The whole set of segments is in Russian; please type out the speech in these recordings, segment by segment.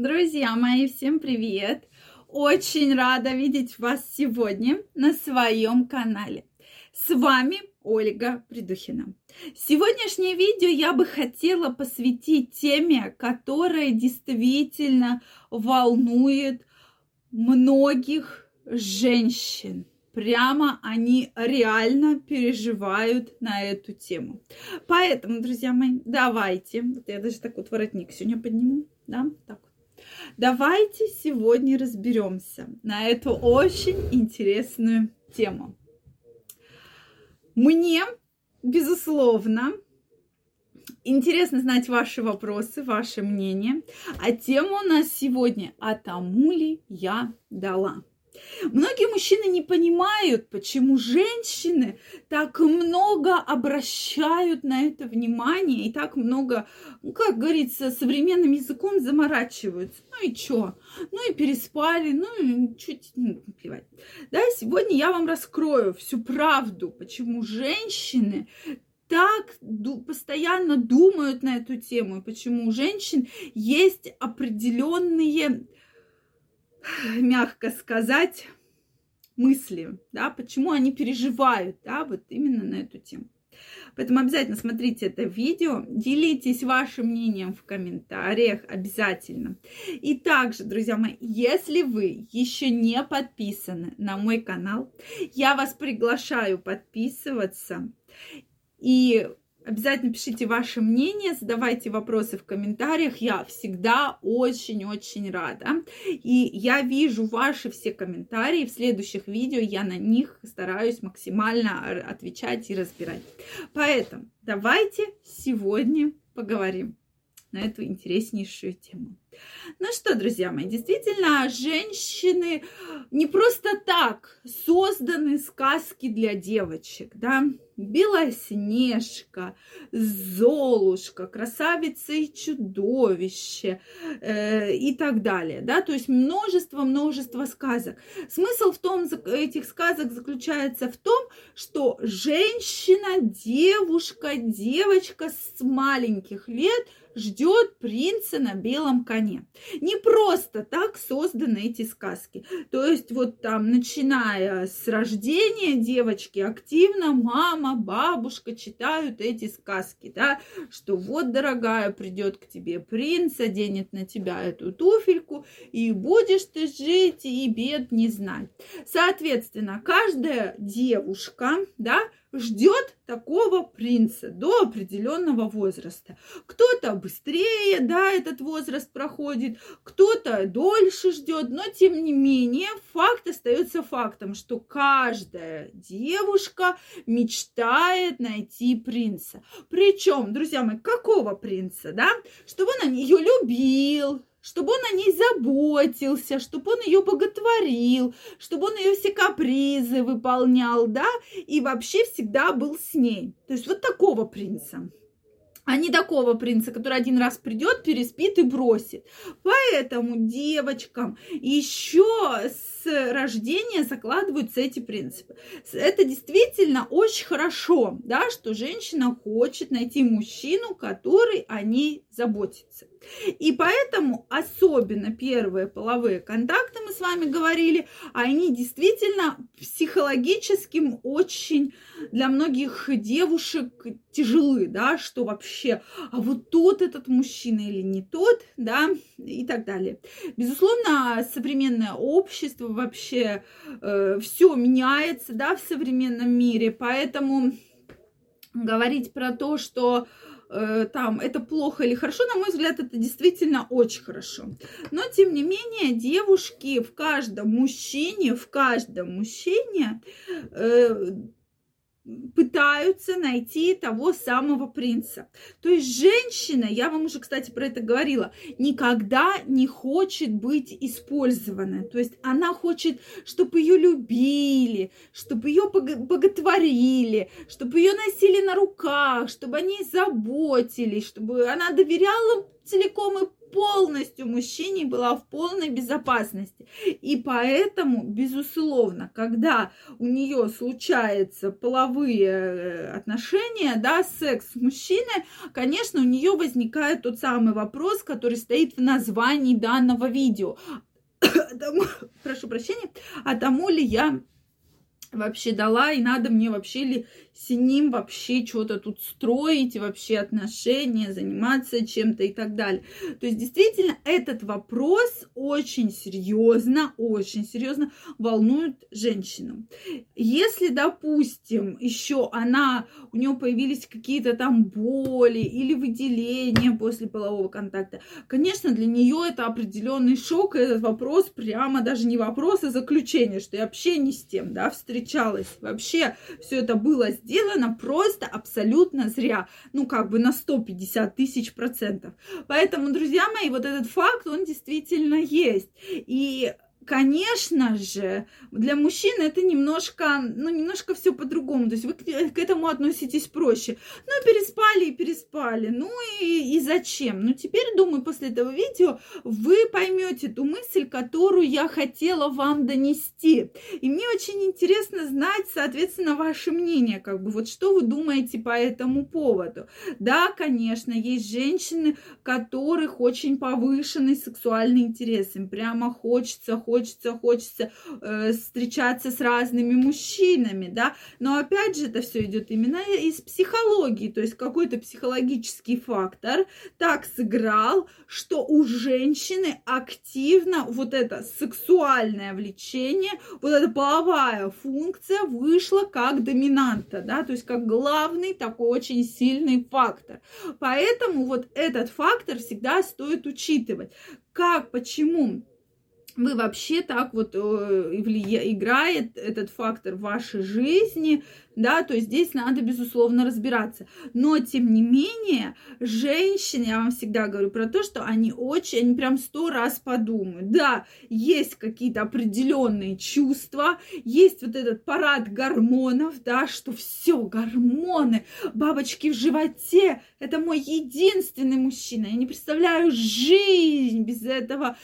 Друзья мои, всем привет! Очень рада видеть вас сегодня на своем канале. С вами Ольга Придухина. Сегодняшнее видео я бы хотела посвятить теме, которая действительно волнует многих женщин прямо они реально переживают на эту тему. Поэтому, друзья мои, давайте, вот я даже так вот воротник сегодня подниму, да, так. Давайте сегодня разберемся на эту очень интересную тему. Мне, безусловно, интересно знать ваши вопросы, ваше мнение. А тема у нас сегодня «А тому ли я дала?» Многие мужчины не понимают, почему женщины так много обращают на это внимание и так много, ну, как говорится, современным языком заморачиваются. Ну и чё? Ну и переспали, ну и чуть ну, плевать. Да, сегодня я вам раскрою всю правду, почему женщины так постоянно думают на эту тему, и почему у женщин есть определенные мягко сказать, мысли, да, почему они переживают, да, вот именно на эту тему. Поэтому обязательно смотрите это видео, делитесь вашим мнением в комментариях обязательно. И также, друзья мои, если вы еще не подписаны на мой канал, я вас приглашаю подписываться. И Обязательно пишите ваше мнение, задавайте вопросы в комментариях. Я всегда очень-очень рада. И я вижу ваши все комментарии. В следующих видео я на них стараюсь максимально отвечать и разбирать. Поэтому давайте сегодня поговорим на эту интереснейшую тему. Ну что, друзья мои, действительно, женщины не просто так созданы сказки для девочек, да? Белоснежка, Золушка, красавица и чудовище э, и так далее, да, то есть множество-множество сказок. Смысл в том, этих сказок заключается в том, что женщина, девушка, девочка с маленьких лет ждет принца на белом коне. Не просто так созданы эти сказки. То есть вот там, начиная с рождения девочки, активно мама, бабушка читают эти сказки, да, что вот, дорогая, придет к тебе принц, оденет на тебя эту туфельку, и будешь ты жить и бед не знать. Соответственно, каждая девушка, да, ждет такого принца до определенного возраста. Кто-то быстрее, да, этот возраст проходит, кто-то дольше ждет, но тем не менее факт остается фактом, что каждая девушка мечтает найти принца. Причем, друзья мои, какого принца, да? Чтобы он ее любил, чтобы он о ней заботился, чтобы он ее боготворил, чтобы он ее все капризы выполнял, да, и вообще всегда был с ней. То есть вот такого принца а не такого принца, который один раз придет, переспит и бросит. Поэтому девочкам еще с рождения закладываются эти принципы. Это действительно очень хорошо, да, что женщина хочет найти мужчину, который о ней заботится. И поэтому особенно первые половые контакты, мы с вами говорили, они действительно психологическим очень для многих девушек тяжелы, да, что вообще, а вот тот этот мужчина или не тот, да, и так далее. Безусловно, современное общество вообще э, все меняется, да, в современном мире, поэтому говорить про то, что э, там это плохо или хорошо, на мой взгляд, это действительно очень хорошо. Но тем не менее, девушки в каждом мужчине, в каждом мужчине э, пытаются найти того самого принца. То есть женщина, я вам уже, кстати, про это говорила, никогда не хочет быть использованной. То есть она хочет, чтобы ее любили, чтобы ее боготворили, чтобы ее носили на руках, чтобы о ней заботились, чтобы она доверяла целиком и полностью мужчине была в полной безопасности. И поэтому, безусловно, когда у нее случаются половые э, отношения, да, секс с мужчиной, конечно, у нее возникает тот самый вопрос, который стоит в названии данного видео. Прошу прощения, а тому ли я вообще дала, и надо мне вообще ли с ним вообще что-то тут строить, вообще отношения, заниматься чем-то и так далее. То есть действительно этот вопрос очень серьезно, очень серьезно волнует женщину. Если, допустим, еще она, у нее появились какие-то там боли или выделения после полового контакта, конечно, для нее это определенный шок, и этот вопрос прямо даже не вопрос, а заключение, что я вообще не с тем, да, встречалась. Вообще все это было сделано просто абсолютно зря. Ну, как бы на 150 тысяч процентов. Поэтому, друзья мои, вот этот факт, он действительно есть. И конечно же, для мужчин это немножко, ну, немножко все по-другому. То есть вы к этому относитесь проще. Ну, переспали и переспали. Ну и, и зачем? Ну, теперь, думаю, после этого видео вы поймете ту мысль, которую я хотела вам донести. И мне очень интересно знать, соответственно, ваше мнение, как бы, вот что вы думаете по этому поводу. Да, конечно, есть женщины, которых очень повышенный сексуальный интерес, им прямо хочется, хочется хочется, хочется э, встречаться с разными мужчинами, да, но опять же это все идет именно из психологии, то есть какой-то психологический фактор так сыграл, что у женщины активно вот это сексуальное влечение, вот эта половая функция вышла как доминанта, да, то есть как главный такой очень сильный фактор. Поэтому вот этот фактор всегда стоит учитывать. Как, почему? Вы вообще так вот э, влия... играет этот фактор в вашей жизни, да, то есть здесь надо, безусловно, разбираться. Но, тем не менее, женщины, я вам всегда говорю про то, что они очень, они прям сто раз подумают. Да, есть какие-то определенные чувства, есть вот этот парад гормонов, да, что все, гормоны, бабочки в животе, это мой единственный мужчина. Я не представляю жизнь без этого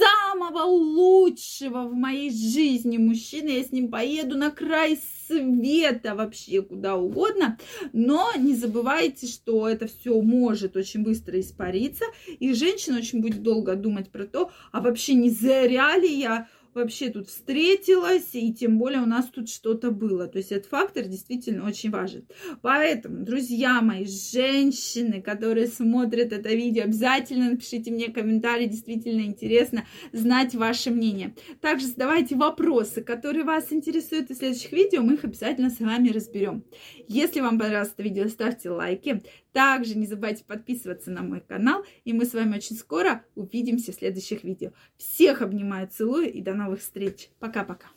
самого лучшего в моей жизни мужчины. Я с ним поеду на край света вообще куда угодно. Но не забывайте, что это все может очень быстро испариться. И женщина очень будет долго думать про то, а вообще не зря ли я вообще тут встретилась, и тем более у нас тут что-то было. То есть этот фактор действительно очень важен. Поэтому, друзья мои, женщины, которые смотрят это видео, обязательно напишите мне комментарий, действительно интересно знать ваше мнение. Также задавайте вопросы, которые вас интересуют, и в следующих видео мы их обязательно с вами разберем. Если вам понравилось это видео, ставьте лайки. Также не забывайте подписываться на мой канал, и мы с вами очень скоро увидимся в следующих видео. Всех обнимаю, целую и до новых встреч. Пока-пока.